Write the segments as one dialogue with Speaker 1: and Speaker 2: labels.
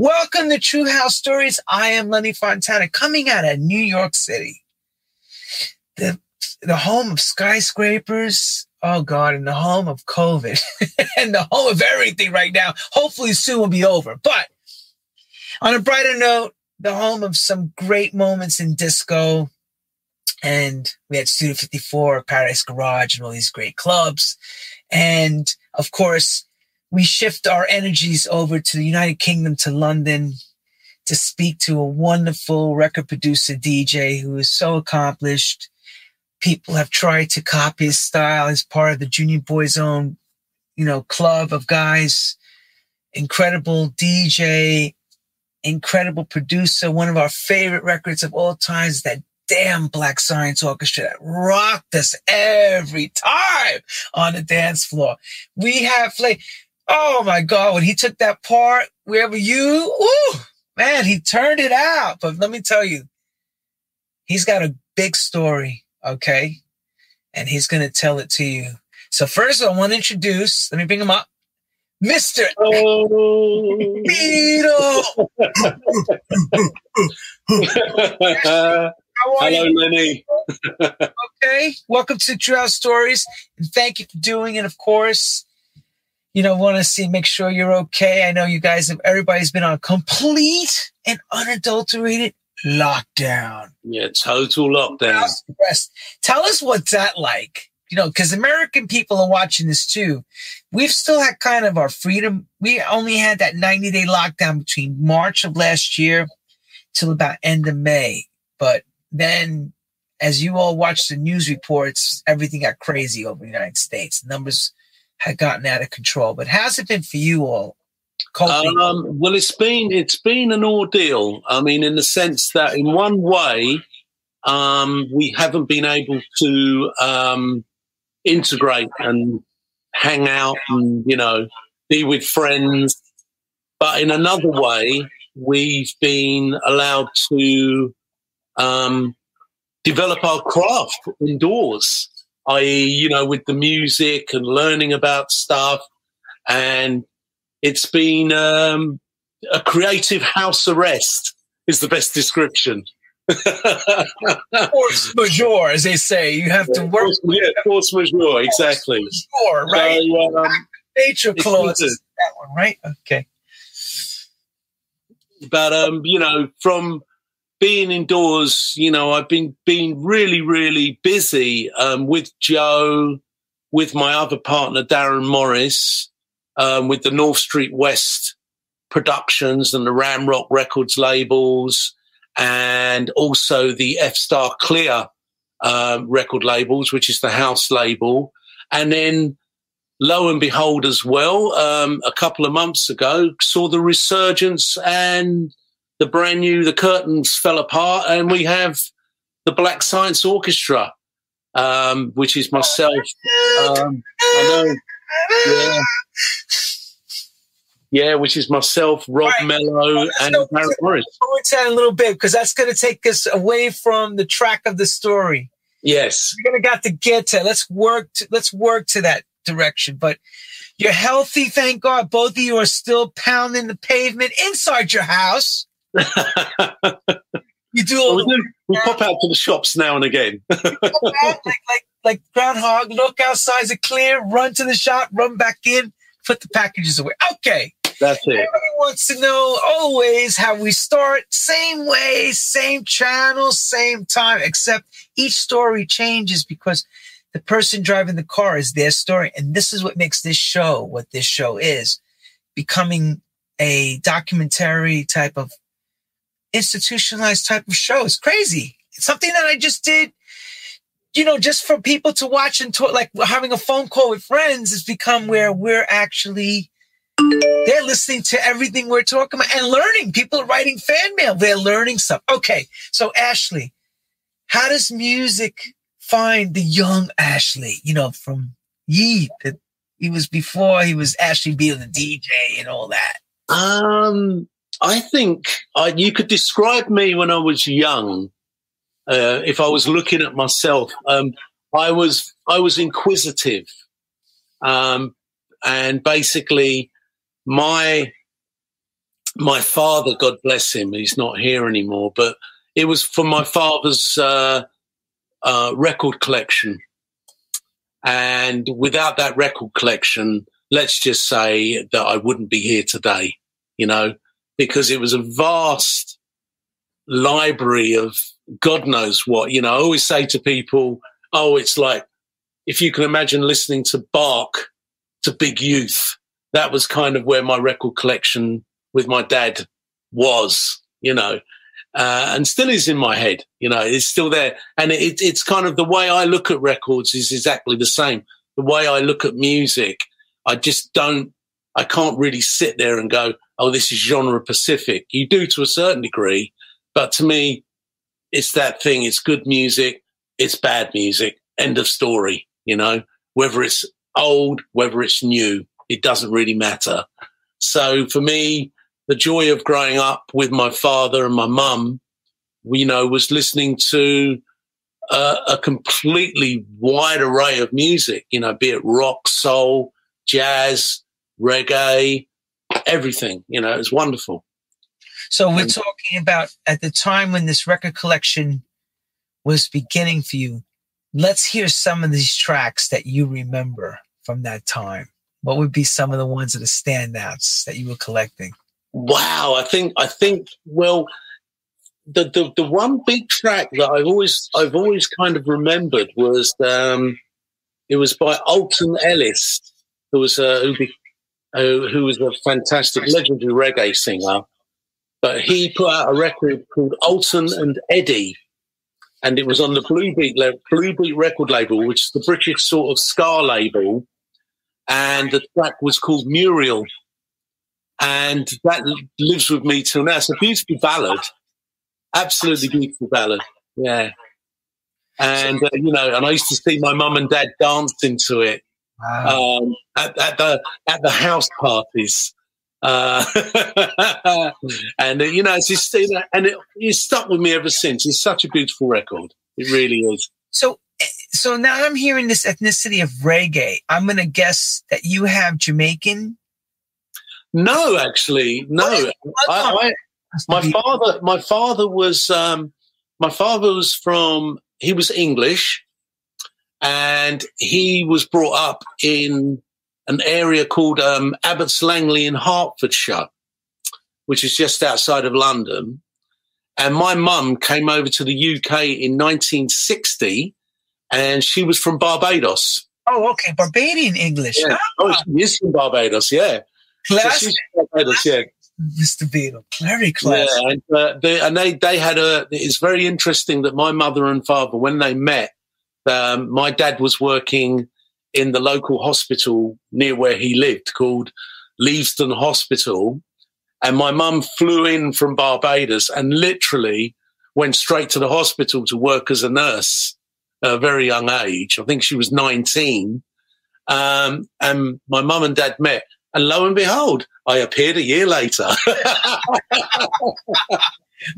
Speaker 1: Welcome to True House Stories. I am Lenny Fontana coming out of New York City. The, the home of skyscrapers. Oh God, and the home of COVID and the home of everything right now. Hopefully soon will be over. But on a brighter note, the home of some great moments in disco. And we had Studio 54, Paradise Garage, and all these great clubs. And of course, we shift our energies over to the United Kingdom, to London, to speak to a wonderful record producer, DJ, who is so accomplished. People have tried to copy his style as part of the Junior Boys Own, you know, club of guys. Incredible DJ, incredible producer. One of our favorite records of all times, that damn Black Science Orchestra that rocked us every time on the dance floor. We have like, oh my God, when he took that part, wherever you, ooh, man, he turned it out. But let me tell you, he's got a big story, okay? And he's going to tell it to you. So first I want to introduce, let me bring him up. Mr. Oh. Beedle.
Speaker 2: Hello, you? Lenny.
Speaker 1: okay, welcome to True House Stories, and thank you for doing it. Of course, you know, want to see, make sure you're okay. I know you guys have. Everybody's been on complete and unadulterated lockdown.
Speaker 2: Yeah, total lockdown.
Speaker 1: Tell us what's that like. You know, because American people are watching this too. We've still had kind of our freedom. We only had that 90 day lockdown between March of last year till about end of May. But then as you all watch the news reports, everything got crazy over the United States. Numbers had gotten out of control. But how's it been for you all?
Speaker 2: Um, well, it's been it's been an ordeal. I mean, in the sense that in one way, um, we haven't been able to um, integrate and hang out and you know be with friends. But in another way, we've been allowed to um, develop our craft indoors, i.e., you know, with the music and learning about stuff. And it's been um, a creative house arrest, is the best description.
Speaker 1: force majeure, as they say. You have to work.
Speaker 2: Force, yeah, force majeure, exactly.
Speaker 1: Force majeure, right? So, um, Nature clauses. That one, right? Okay.
Speaker 2: But um, you know, from being indoors, you know, I've been been really, really busy um, with Joe, with my other partner Darren Morris, um, with the North Street West Productions and the Ramrock Records labels, and also the F Star Clear uh, record labels, which is the house label, and then. Lo and behold, as well, um, a couple of months ago, saw the resurgence and the brand new The Curtains fell apart, and we have the Black Science Orchestra, um, which is myself. Um, I know, yeah. Yeah, which is myself, Rob right. Mello, and Darren Morris.
Speaker 1: We'll a little bit because that's going to take us away from the track of the story.
Speaker 2: Yes,
Speaker 1: we're going to got to get to. Let's work. To, let's work to that direction. But you're healthy, thank God. Both of you are still pounding the pavement inside your house. You do all
Speaker 2: well, we, do, we pop out to the shops now and again.
Speaker 1: out, like, like, like groundhog, look outside, is it clear? Run to the shop, run back in, put the packages away. Okay.
Speaker 2: That's it.
Speaker 1: Everybody wants to know always how we start. Same way, same channel, same time, except each story changes because the person driving the car is their story. And this is what makes this show what this show is becoming a documentary type of institutionalized type of show. It's crazy. It's something that I just did, you know, just for people to watch and talk, like having a phone call with friends has become where we're actually, they're listening to everything we're talking about and learning. People are writing fan mail. They're learning stuff. Okay. So Ashley, how does music find the young Ashley, you know, from Yeet that he was before he was Ashley being the DJ and all that?
Speaker 2: Um, I think I, you could describe me when I was young. Uh, if I was looking at myself, um, I was I was inquisitive, um, and basically my my father, God bless him, he's not here anymore, but it was for my father's uh, uh, record collection. And without that record collection, let's just say that I wouldn't be here today, you know, because it was a vast library of God knows what. You know, I always say to people, oh, it's like if you can imagine listening to Bach to Big Youth, that was kind of where my record collection with my dad was, you know, uh, and still is in my head. You know, it's still there, and it, it's kind of the way I look at records is exactly the same. The way I look at music, I just don't, I can't really sit there and go, "Oh, this is genre Pacific." You do to a certain degree, but to me, it's that thing. It's good music. It's bad music. End of story. You know, whether it's old, whether it's new, it doesn't really matter. So for me, the joy of growing up with my father and my mum, you know, was listening to uh, a completely wide array of music, you know, be it rock, soul, jazz, reggae, everything, you know, it was wonderful.
Speaker 1: So we're talking about at the time when this record collection was beginning for you. Let's hear some of these tracks that you remember from that time. What would be some of the ones that are standouts that you were collecting?
Speaker 2: Wow, I think I think well, the the, the one big track that I've always I've always kind of remembered was um, it was by Alton Ellis, who was a who, be, uh, who was a fantastic legendary reggae singer, but he put out a record called Alton and Eddy, and it was on the Blue Beat Blue Beat record label, which is the British sort of ska label, and the track was called Muriel and that lives with me till now. It's a beautiful ballad, absolutely beautiful ballad. Yeah, and uh, you know, and I used to see my mum and dad dancing to it wow. um, at, at, the at the house parties. Uh, and you know, it's just, and it, it's stuck with me ever since. It's such a beautiful record. It really is.
Speaker 1: So, so now I'm hearing this ethnicity of reggae. I'm going to guess that you have Jamaican
Speaker 2: no, actually, no. I, I, my father, my father was, um, my father was from. He was English, and he was brought up in an area called um, Abbots Langley in Hertfordshire, which is just outside of London. And my mum came over to the UK in 1960, and she was from Barbados.
Speaker 1: Oh, okay, Barbadian English.
Speaker 2: Yeah. Oh, she is from Barbados, yeah.
Speaker 1: Classic. Barbados, yeah. Mr. Beedle, very classic.
Speaker 2: Yeah, and, uh, they, and they, they had a. It's very interesting that my mother and father, when they met, um, my dad was working in the local hospital near where he lived called Leavesden Hospital. And my mum flew in from Barbados and literally went straight to the hospital to work as a nurse at a very young age. I think she was 19. Um, and my mum and dad met. And lo and behold, I appeared a year later.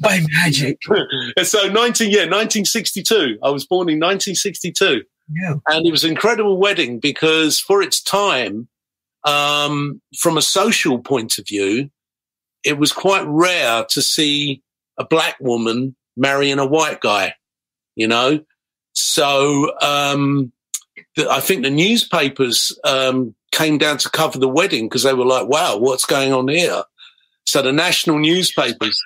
Speaker 1: By magic.
Speaker 2: so 19, yeah, 1962. I was born in 1962. Yeah. And it was an incredible wedding because for its time, um, from a social point of view, it was quite rare to see a black woman marrying a white guy, you know? So, um, the, I think the newspapers, um, came down to cover the wedding because they were like, wow, what's going on here? So the national newspapers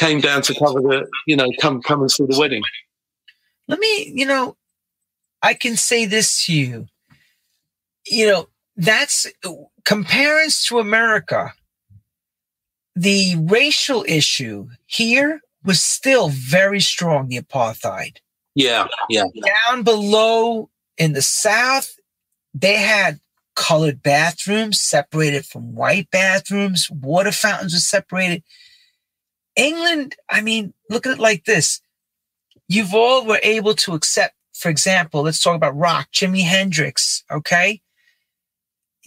Speaker 2: came down to cover the, you know, come, come and see the wedding.
Speaker 1: Let me, you know, I can say this to you. You know, that's comparing to America. The racial issue here was still very strong, the apartheid.
Speaker 2: Yeah, yeah.
Speaker 1: Down below in the South, they had colored bathrooms separated from white bathrooms. Water fountains were separated. England, I mean, look at it like this. You've all were able to accept, for example, let's talk about rock, Jimi Hendrix, okay?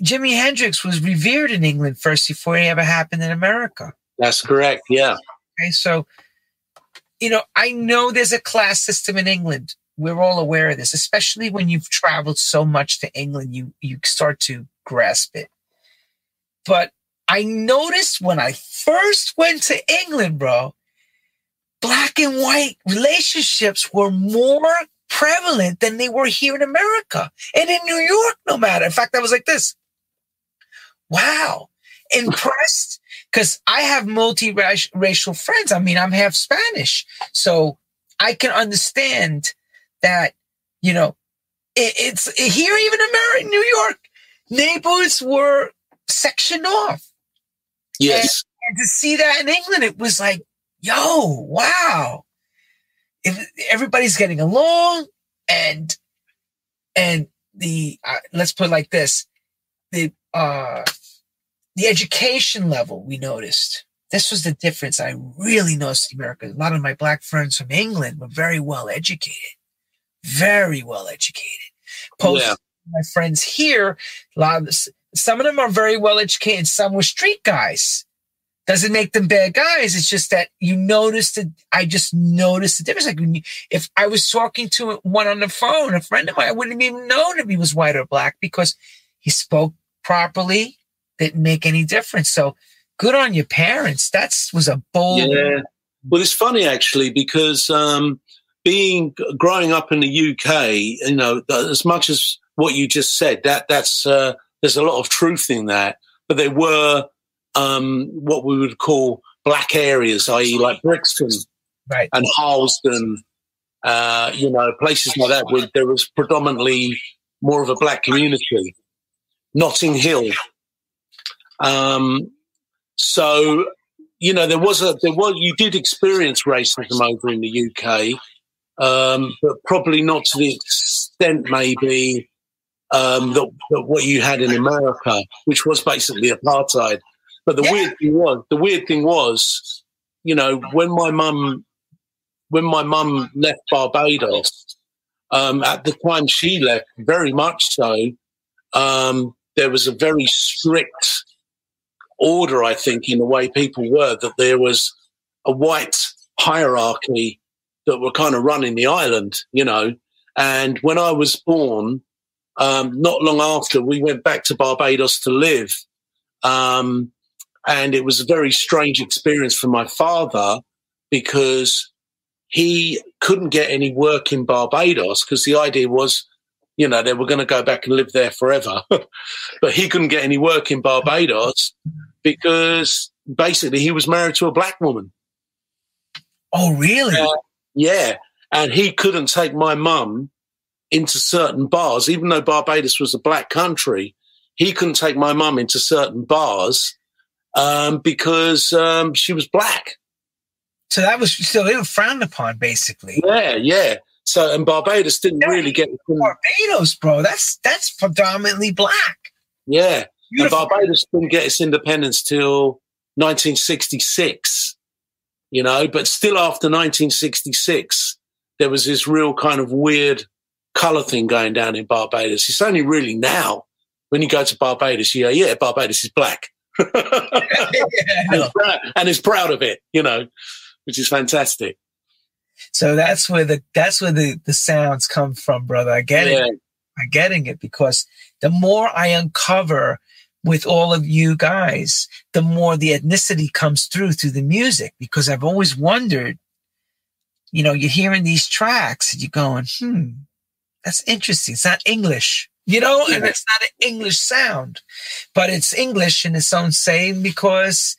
Speaker 1: Jimi Hendrix was revered in England first before it ever happened in America.
Speaker 2: That's correct, yeah.
Speaker 1: Okay, so, you know, I know there's a class system in England we're all aware of this, especially when you've traveled so much to England, you you start to grasp it. But I noticed when I first went to England, bro, black and white relationships were more prevalent than they were here in America and in New York, no matter. In fact, I was like this. Wow. Impressed because I have multi-racial friends. I mean, I'm half Spanish. So I can understand that, you know, it, it's here, even in New York, neighbors were sectioned off.
Speaker 2: Yes.
Speaker 1: And, and to see that in England, it was like, yo, wow. If everybody's getting along and, and the, uh, let's put it like this, the, uh, the education level we noticed. This was the difference I really noticed in America. A lot of my black friends from England were very well educated, very well educated. Post yeah. my friends here, a lot of this, some of them are very well educated. Some were street guys. Doesn't make them bad guys. It's just that you notice that I just noticed the difference. Like if I was talking to one on the phone, a friend of mine, I wouldn't have even known if he was white or black because he spoke properly, didn't make any difference. So good on your parents. That was a bold.
Speaker 2: Yeah. Well, it's funny actually because um, being growing up in the UK, you know, as much as what you just said, that that's uh, there's a lot of truth in that. But there were um, what we would call black areas, i.e., like Brixton
Speaker 1: right.
Speaker 2: and Harlesden, uh, you know, places like that where there was predominantly more of a black community. Notting Hill. Um, so, you know, there was a, there was, you did experience racism over in the UK, um, but probably not to the extent maybe um, that, that, what you had in America, which was basically apartheid. But the yeah. weird thing was, the weird thing was, you know, when my mum, when my mum left Barbados, um, at the time she left, very much so, um, there was a very strict order, I think, in the way people were, that there was a white hierarchy that were kind of running the island, you know. And when I was born, um, not long after, we went back to Barbados to live. Um, and it was a very strange experience for my father because he couldn't get any work in Barbados because the idea was, you know, they were going to go back and live there forever. but he couldn't get any work in Barbados because basically he was married to a black woman.
Speaker 1: Oh, really? Uh,
Speaker 2: yeah. And he couldn't take my mum into certain bars, even though Barbados was a black country. He couldn't take my mum into certain bars um, because um, she was black.
Speaker 1: So that was so they were frowned upon, basically.
Speaker 2: Yeah, yeah. So and Barbados didn't yeah, really get
Speaker 1: Barbados, bro. That's that's predominantly black.
Speaker 2: Yeah, Beautiful. and Barbados didn't get its independence till 1966. You know, but still after 1966, there was this real kind of weird color thing going down in Barbados. It's only really now when you go to Barbados, you go, yeah, Barbados is black. yeah, and, proud, and it's proud of it, you know, which is fantastic.
Speaker 1: So that's where the that's where the, the sounds come from, brother. I get yeah. it. I'm getting it because the more I uncover with all of you guys, the more the ethnicity comes through through the music. Because I've always wondered, you know, you're hearing these tracks and you're going, hmm, that's interesting. It's not English, you know, and it's not an English sound, but it's English in its own saying because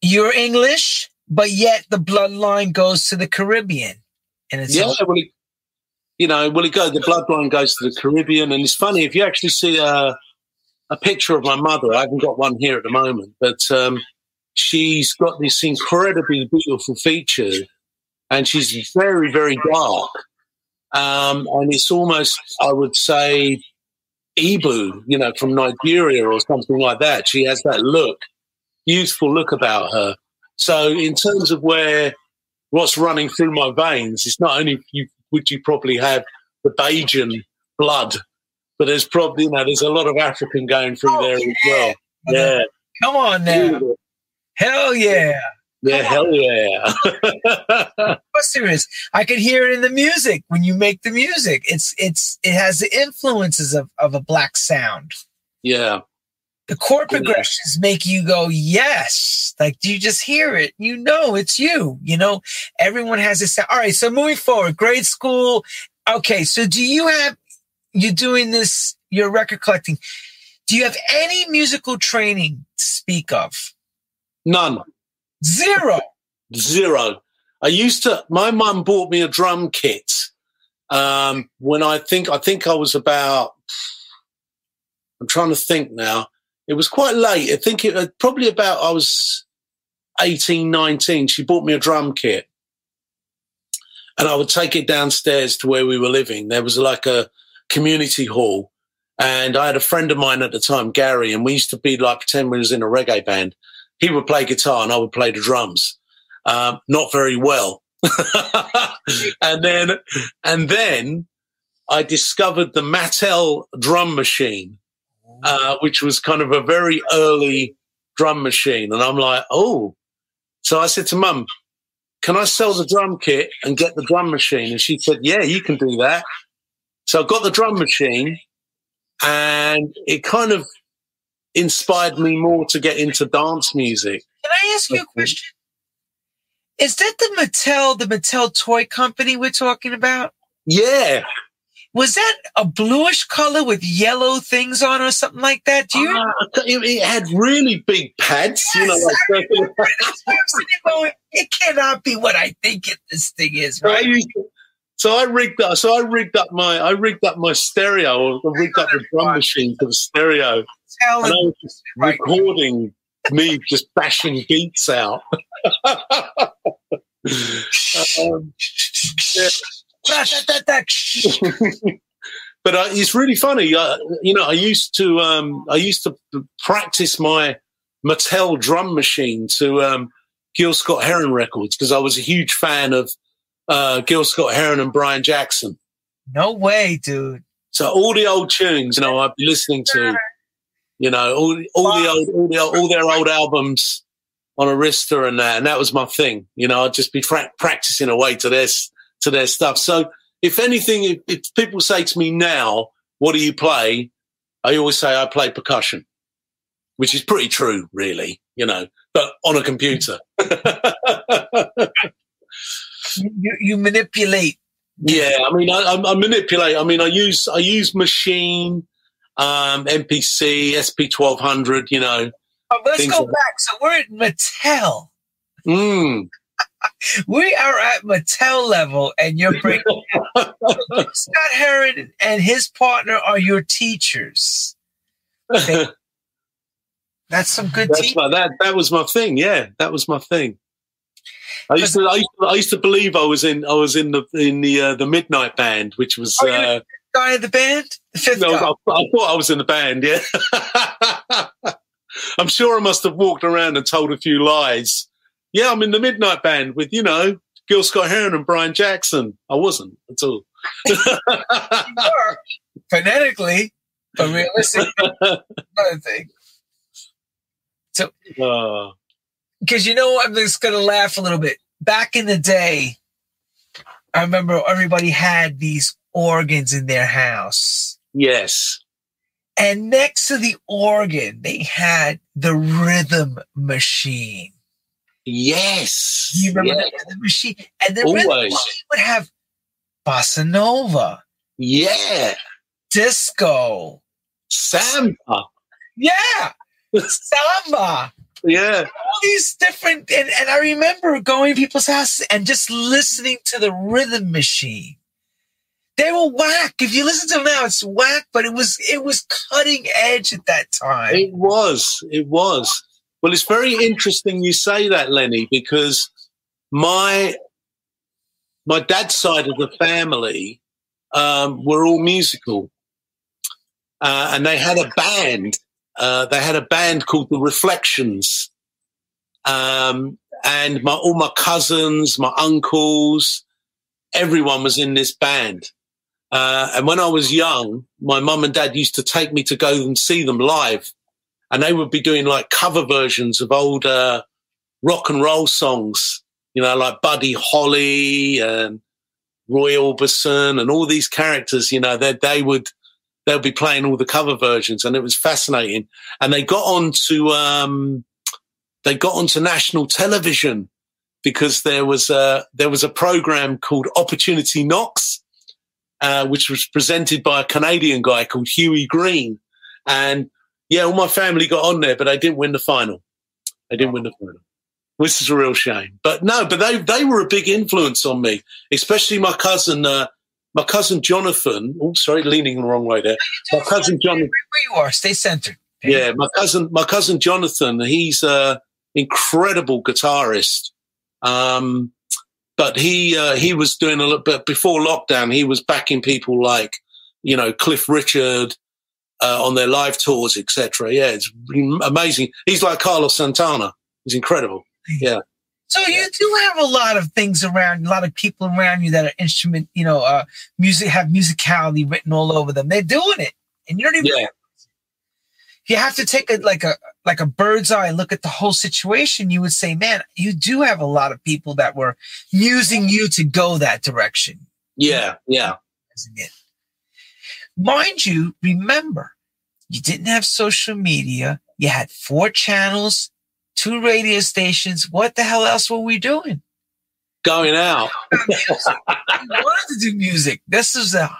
Speaker 1: you're English, but yet the bloodline goes to the Caribbean. And it's
Speaker 2: yeah, well, it, you know, well, it goes, the bloodline goes to the Caribbean. And it's funny, if you actually see a, a picture of my mother, I haven't got one here at the moment, but um, she's got this incredibly beautiful feature and she's very, very dark um, and it's almost, I would say, Ibo, you know, from Nigeria or something like that. She has that look, youthful look about her. So, in terms of where what's running through my veins, it's not only you, would you probably have the Bajan blood, but there's probably you know there's a lot of African going through oh, there yeah. as well. Yeah,
Speaker 1: come on now, hell yeah.
Speaker 2: Yeah, hell yeah.
Speaker 1: serious. I could hear it in the music when you make the music. It's it's it has the influences of, of a black sound.
Speaker 2: Yeah.
Speaker 1: The chord progressions make you go, yes. Like do you just hear it. You know it's you. You know, everyone has this. All right. So moving forward, grade school. Okay. So do you have, you're doing this, your record collecting. Do you have any musical training to speak of?
Speaker 2: None.
Speaker 1: Zero.
Speaker 2: Zero. I used to, my mum bought me a drum kit um, when I think, I think I was about, I'm trying to think now. It was quite late. I think it uh, probably about, I was 18, 19. She bought me a drum kit and I would take it downstairs to where we were living. There was like a community hall and I had a friend of mine at the time, Gary, and we used to be like pretend we was in a reggae band. He would play guitar and I would play the drums. Um, not very well. and then, and then I discovered the Mattel drum machine, uh, which was kind of a very early drum machine. And I'm like, oh. So I said to mum, can I sell the drum kit and get the drum machine? And she said, yeah, you can do that. So I got the drum machine and it kind of inspired me more to get into dance music.
Speaker 1: Can I ask you a question? Is that the Mattel, the Mattel toy company we're talking about?
Speaker 2: Yeah.
Speaker 1: Was that a bluish color with yellow things on or something like that? Do you?
Speaker 2: Uh, it, it, had really big pads, yes, you know.
Speaker 1: Like it cannot be what I think it, this thing is, right?
Speaker 2: So I rigged up. So I rigged up my. I rigged up my stereo. I rigged up the drum machine for the stereo. Tell and I was just recording me just bashing beats out. um, but uh, it's really funny. Uh, you know, I used to um, I used to practice my Mattel drum machine to um, Gil Scott Heron records because I was a huge fan of uh, Gil Scott Heron and Brian Jackson.
Speaker 1: No way, dude.
Speaker 2: So all the old tunes, you know, I'd be listening to, you know, all, all the old, all the all their old albums on Arista and that, and that was my thing. You know, I'd just be fra- practicing away to their to their stuff. So if anything, if, if people say to me now, "What do you play?" I always say I play percussion, which is pretty true, really. You know, but on a computer.
Speaker 1: you, you manipulate.
Speaker 2: Yeah, I mean, I, I, manipulate. I mean, I use I use Maschine, um, MPC, SP twelve hundred. You know.
Speaker 1: Oh, let's go like back. So we're at Mattel.
Speaker 2: Mm.
Speaker 1: we are at Mattel level, and you're breaking. Scott Heron and his partner are your teachers. That's some good.
Speaker 2: That's my, that that was my thing. Yeah, that was my thing. I used to, I used to, I used to believe I was in, I was in the in the uh, the Midnight Band, which was oh, uh,
Speaker 1: guy in the band. The fifth no,
Speaker 2: I, I, thought I was in the band. Yeah, I'm sure I must have walked around and told a few lies. Yeah, I'm in the Midnight Band with you know Gil Scott Heron and Brian Jackson. I wasn't at all.
Speaker 1: phonetically, but realistically, another thing. So. Uh because you know I'm just gonna laugh a little bit. Back in the day, I remember everybody had these organs in their house.
Speaker 2: Yes.
Speaker 1: And next to the organ, they had the rhythm machine.
Speaker 2: Yes.
Speaker 1: You remember yes. the rhythm machine? And the Always. rhythm machine would have bossa nova.
Speaker 2: Yeah.
Speaker 1: Disco.
Speaker 2: Samba.
Speaker 1: Yeah. Samba.
Speaker 2: Yeah.
Speaker 1: All these different, and, and I remember going to people's houses and just listening to the rhythm machine. They were whack. If you listen to them now, it's whack, but it was it was cutting edge at that time.
Speaker 2: It was. It was. Well, it's very interesting you say that, Lenny, because my my dad's side of the family um, were all musical, uh, and they had a band uh, they had a band called the Reflections. Um, and my, all my cousins, my uncles, everyone was in this band. Uh, and when I was young, my mum and dad used to take me to go and see them live. And they would be doing like cover versions of old uh, rock and roll songs, you know, like Buddy Holly and Roy Orbison and all these characters, you know, that they would they'll be playing all the cover versions, and it was fascinating. And they got on to um, they got onto national television because there was a there was a program called Opportunity Knocks, uh, which was presented by a Canadian guy called Hughie Green, and yeah, all my family got on there, but they didn't win the final. They didn't win the final, which is a real shame. But no, but they they were a big influence on me, especially my cousin. Uh, my cousin Jonathan. Oh, sorry, leaning the wrong way there. My cousin Jonathan.
Speaker 1: Where you are, stay centered.
Speaker 2: Yeah, my cousin, my cousin Jonathan. He's a incredible guitarist. Um, but he uh, he was doing a little bit before lockdown. He was backing people like you know Cliff Richard uh, on their live tours, etc. Yeah, it's amazing. He's like Carlos Santana. He's incredible. Yeah.
Speaker 1: So you do have a lot of things around, a lot of people around you that are instrument, you know, uh, music have musicality written all over them. They're doing it, and you don't even. Yeah. You have to take a like a like a bird's eye look at the whole situation. You would say, man, you do have a lot of people that were using you to go that direction.
Speaker 2: Yeah, yeah.
Speaker 1: Mind you, remember, you didn't have social media. You had four channels two radio stations. What the hell else were we doing?
Speaker 2: Going out.
Speaker 1: we wanted to do music. This is a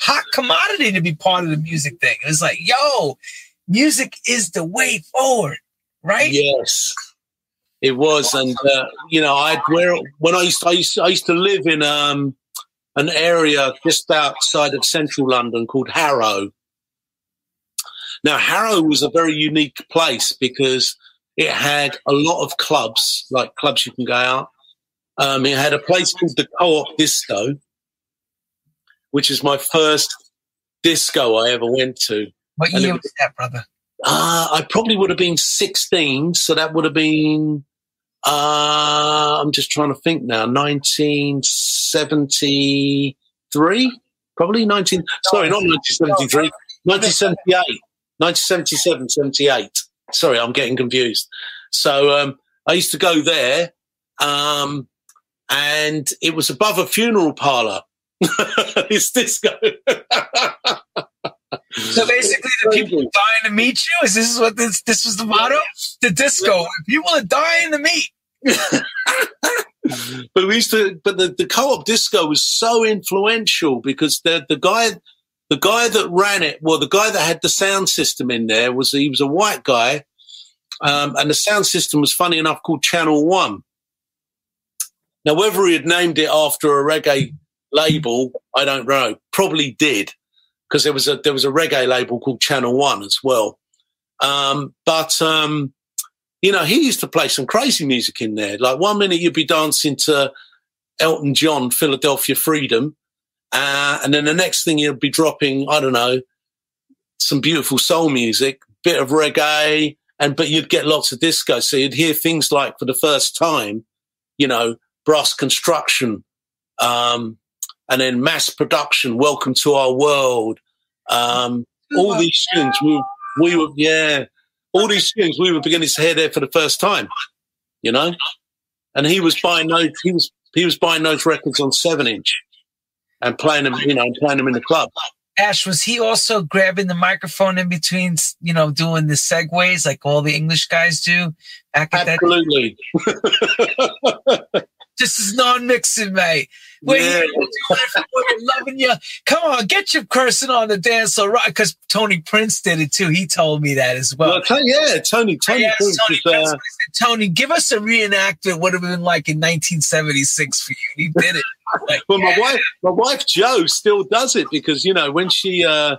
Speaker 1: hot commodity to be part of the music thing. It was like, yo, music is the way forward, right?
Speaker 2: Yes, it was. And uh, you know, I where when I used to, I used to, I used to live in um, an area just outside of central London called Harrow. Now, Harrow was a very unique place because it had a lot of clubs, like clubs you can go out. Um, it had a place called the Co-op Disco, which is my first disco I ever went to.
Speaker 1: What year was, was that, brother?
Speaker 2: Uh, I probably would have been 16, so that would have been, uh, I'm just trying to think now, 1973? Probably 19, no, sorry, not 1973, 1978, 1977, 78. Sorry, I'm getting confused. So um, I used to go there, um, and it was above a funeral parlor. it's disco.
Speaker 1: so basically, the people dying to meet you. Is this what this this was the motto? The disco. People are dying to meet.
Speaker 2: but we used to. But the, the co-op disco was so influential because the the guy the guy that ran it, well, the guy that had the sound system in there was he was a white guy, um, and the sound system was funny enough called Channel One. Now, whether he had named it after a reggae label, I don't know. Probably did because there was a there was a reggae label called Channel One as well. Um, but um, you know, he used to play some crazy music in there. Like one minute you'd be dancing to Elton John, Philadelphia Freedom. Uh, and then the next thing you'd be dropping, I don't know, some beautiful soul music, bit of reggae, and but you'd get lots of disco. So you'd hear things like for the first time, you know, brass construction, um, and then mass production, welcome to our world. Um, all these tunes we, we were, yeah, all these tunes we were beginning to hear there for the first time, you know, and he was buying those, he was, he was buying those records on seven inch and playing them, you know, and playing them in the club.
Speaker 1: Ash, was he also grabbing the microphone in between, you know, doing the segues like all the English guys do?
Speaker 2: Absolutely.
Speaker 1: this is non-mixing, mate. Wait, yeah. you loving you. Come on, get your cursing on the dance floor, right? Because Tony Prince did it too. He told me that as well.
Speaker 2: well yeah, Tony. Tony, Prince
Speaker 1: Tony, Prince, uh... Tony, give us a reenactment. What it would have been like in 1976 for you. He did it.
Speaker 2: Like, well, yeah. my wife, my wife Jo, still does it because you know when she uh,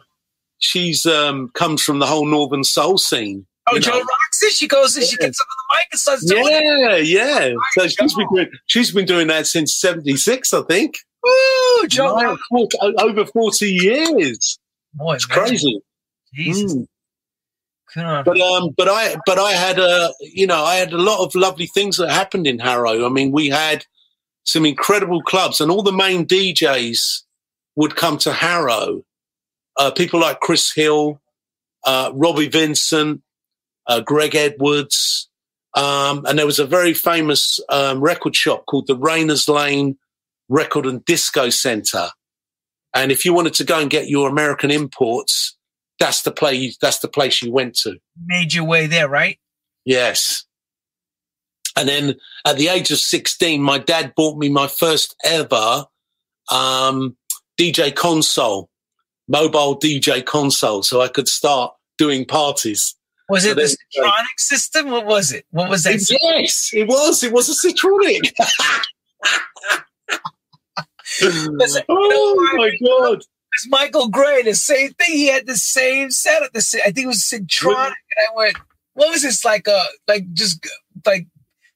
Speaker 2: she's um, comes from the whole Northern Soul scene.
Speaker 1: Oh, Jo know. rocks it. She goes and yeah. she gets the starts doing
Speaker 2: yeah, it. Yeah. So she's been doing she's been doing that since '76, I think.
Speaker 1: Woo, Jo!
Speaker 2: Right, over forty years. Boy, it's man. crazy.
Speaker 1: Jesus. Mm.
Speaker 2: But um, but I but I had a you know I had a lot of lovely things that happened in Harrow. I mean, we had some incredible clubs, and all the main DJs would come to Harrow. Uh, people like Chris Hill, uh, Robbie Vincent, uh, Greg Edwards, um, and there was a very famous um, record shop called the Rayners Lane Record and Disco Centre. And if you wanted to go and get your American imports, that's the place. That's the place you went to.
Speaker 1: Made your way there, right?
Speaker 2: Yes. And then at the age of 16, my dad bought me my first ever um, DJ console, mobile DJ console, so I could start doing parties.
Speaker 1: Was it the Citronic system? What was it? What was that?
Speaker 2: Yes, it was. It was a Citronic. oh my god!
Speaker 1: It's Michael Gray, the same thing. He had the same setup. The same, I think it was Citronic, and I went, "What was this like? A like just like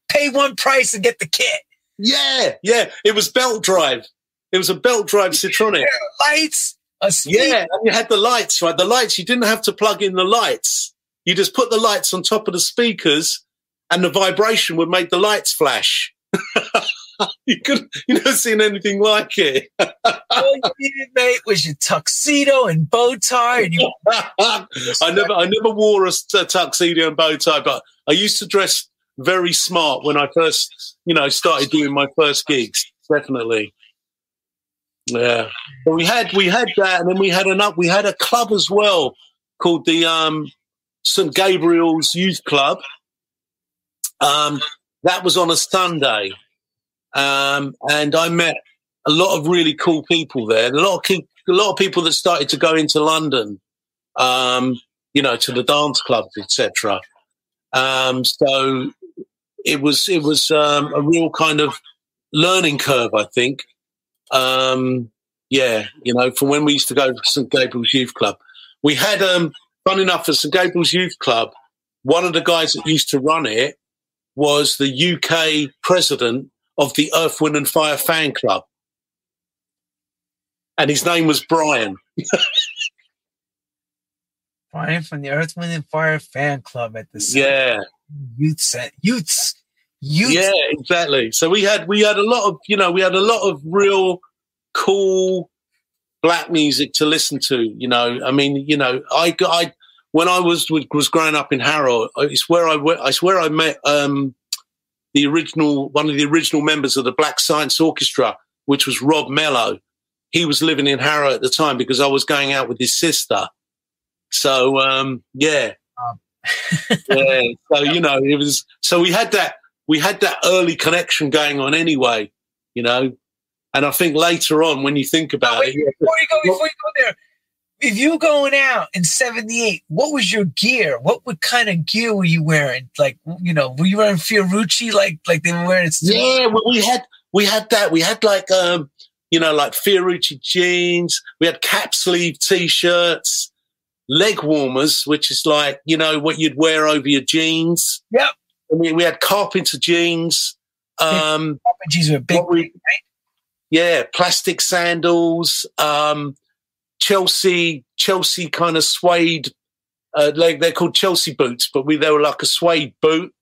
Speaker 1: pay one price and get the kit?"
Speaker 2: Yeah, yeah. It was belt drive. It was a belt drive Citronic.
Speaker 1: Lights.
Speaker 2: yeah, and you had the lights, right? The lights. You didn't have to plug in the lights. You just put the lights on top of the speakers, and the vibration would make the lights flash. you could you never seen anything like it.
Speaker 1: All you needed, mate, was your tuxedo and bow tie, and you.
Speaker 2: I never, I never wore a, a, tuxedo and bow tie, but I used to dress very smart when I first, you know, started doing my first gigs. Definitely. Yeah, but we had we had that, and then we had an up. we had a club as well called the um, St Gabriel's Youth Club. Um, that was on a Sunday, um, and I met a lot of really cool people there. A lot of a lot of people that started to go into London, um, you know, to the dance clubs, etc. Um, so it was it was um, a real kind of learning curve, I think. Um, yeah, you know, from when we used to go to St Gabriel's Youth Club, we had um, fun enough for St Gabriel's Youth Club. One of the guys that used to run it was the UK president of the Earth, Wind and Fire fan club. And his name was Brian.
Speaker 1: Brian from the Earth, Wind and Fire fan club at the
Speaker 2: yeah
Speaker 1: youth set youths youths.
Speaker 2: Yeah, exactly. So we had we had a lot of you know we had a lot of real cool black music to listen to. You know, I mean, you know, I I when I was was growing up in Harrow, it's where I it's where I met um, the original one of the original members of the Black Science Orchestra, which was Rob Mello. He was living in Harrow at the time because I was going out with his sister. So um, yeah, um. yeah. So you know, it was. So we had that. We had that early connection going on anyway. You know, and I think later on, when you think about wait,
Speaker 1: it, before you go, before you go there, if you were going out in 78 what was your gear? What what kind of gear were you wearing? Like you know were you wearing fiorucci like like they were wearing
Speaker 2: yeah well, we had we had that. We had like um you know like fiorucci jeans. We had cap sleeve t-shirts leg warmers which is like you know what you'd wear over your jeans.
Speaker 1: Yep.
Speaker 2: I mean we had carpenter jeans. Um
Speaker 1: carpenter jeans were big we, right?
Speaker 2: Yeah plastic sandals um Chelsea Chelsea kind of suede, uh, like they're called Chelsea boots, but we they were like a suede boot.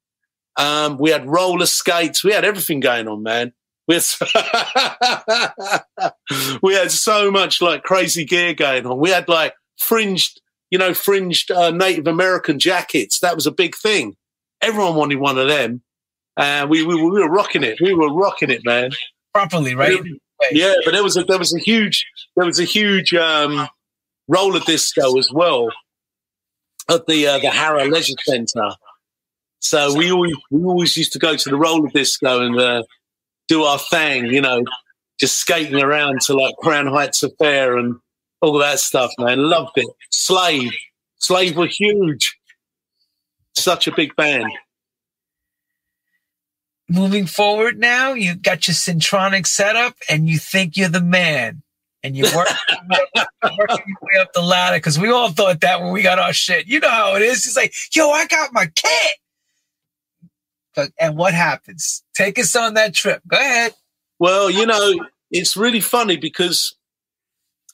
Speaker 2: Um, we had roller skates. We had everything going on, man. We had, we had so much like crazy gear going on. We had like fringed, you know, fringed uh, Native American jackets. That was a big thing. Everyone wanted one of them. Uh, we, we, we were rocking it. We were rocking it, man.
Speaker 1: Properly, right?
Speaker 2: Yeah, but there was a there was a huge there was a huge um, roller disco as well at the uh, the Harrow Leisure Centre. So we always we always used to go to the roller disco and uh, do our thing, you know, just skating around to like Crown Heights Affair and all that stuff, man. Loved it. Slave, Slave were huge. Such a big band
Speaker 1: moving forward now, you got your Citronic setup and you think you're the man. And you work, working your way up the ladder because we all thought that when we got our shit. You know how it is. It's like, yo, I got my kit. But, and what happens? Take us on that trip. Go ahead.
Speaker 2: Well, you know, it's really funny because,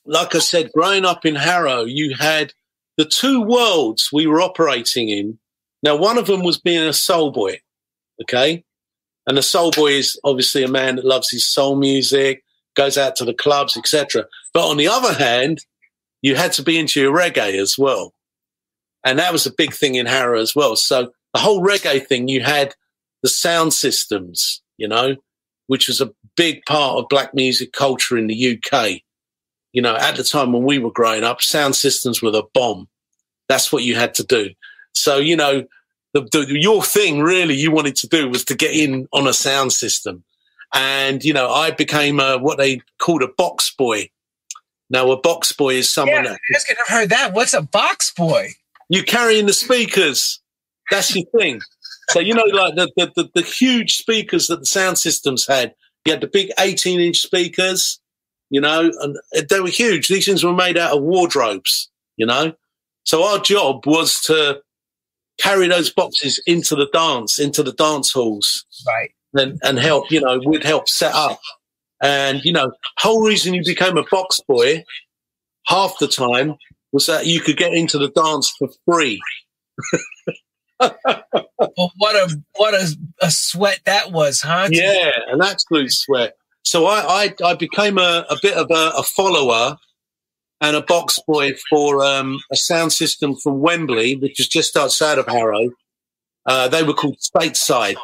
Speaker 2: like I said, growing up in Harrow, you had the two worlds we were operating in. Now, one of them was being a soul boy, okay? And the soul boy is obviously a man that loves his soul music, goes out to the clubs, etc. But on the other hand, you had to be into your reggae as well. And that was a big thing in Harrow as well. So the whole reggae thing, you had the sound systems, you know, which was a big part of black music culture in the UK. You know, at the time when we were growing up, sound systems were the bomb. That's what you had to do. So, you know, the, the, your thing really you wanted to do was to get in on a sound system. And, you know, I became a, what they called a box boy. Now, a box boy is someone
Speaker 1: Yeah,
Speaker 2: that
Speaker 1: I just could have heard that. What's a box boy?
Speaker 2: You're carrying the speakers. That's your thing. So you know, like the, the the, the huge speakers that the sound systems had. You had the big eighteen inch speakers, you know, and they were huge. These things were made out of wardrobes, you know. So our job was to carry those boxes into the dance, into the dance halls,
Speaker 1: Right.
Speaker 2: and, and help, you know, we'd help set up. And, you know, whole reason you became a box boy half the time was that you could get into the dance for free.
Speaker 1: Well, what a what a, a sweat that was, huh?
Speaker 2: Yeah, an absolute sweat. So I, I, I became a, a bit of a, a follower and a box boy for um, a sound system from Wembley, which is just outside of Harrow. Uh, they were called Stateside.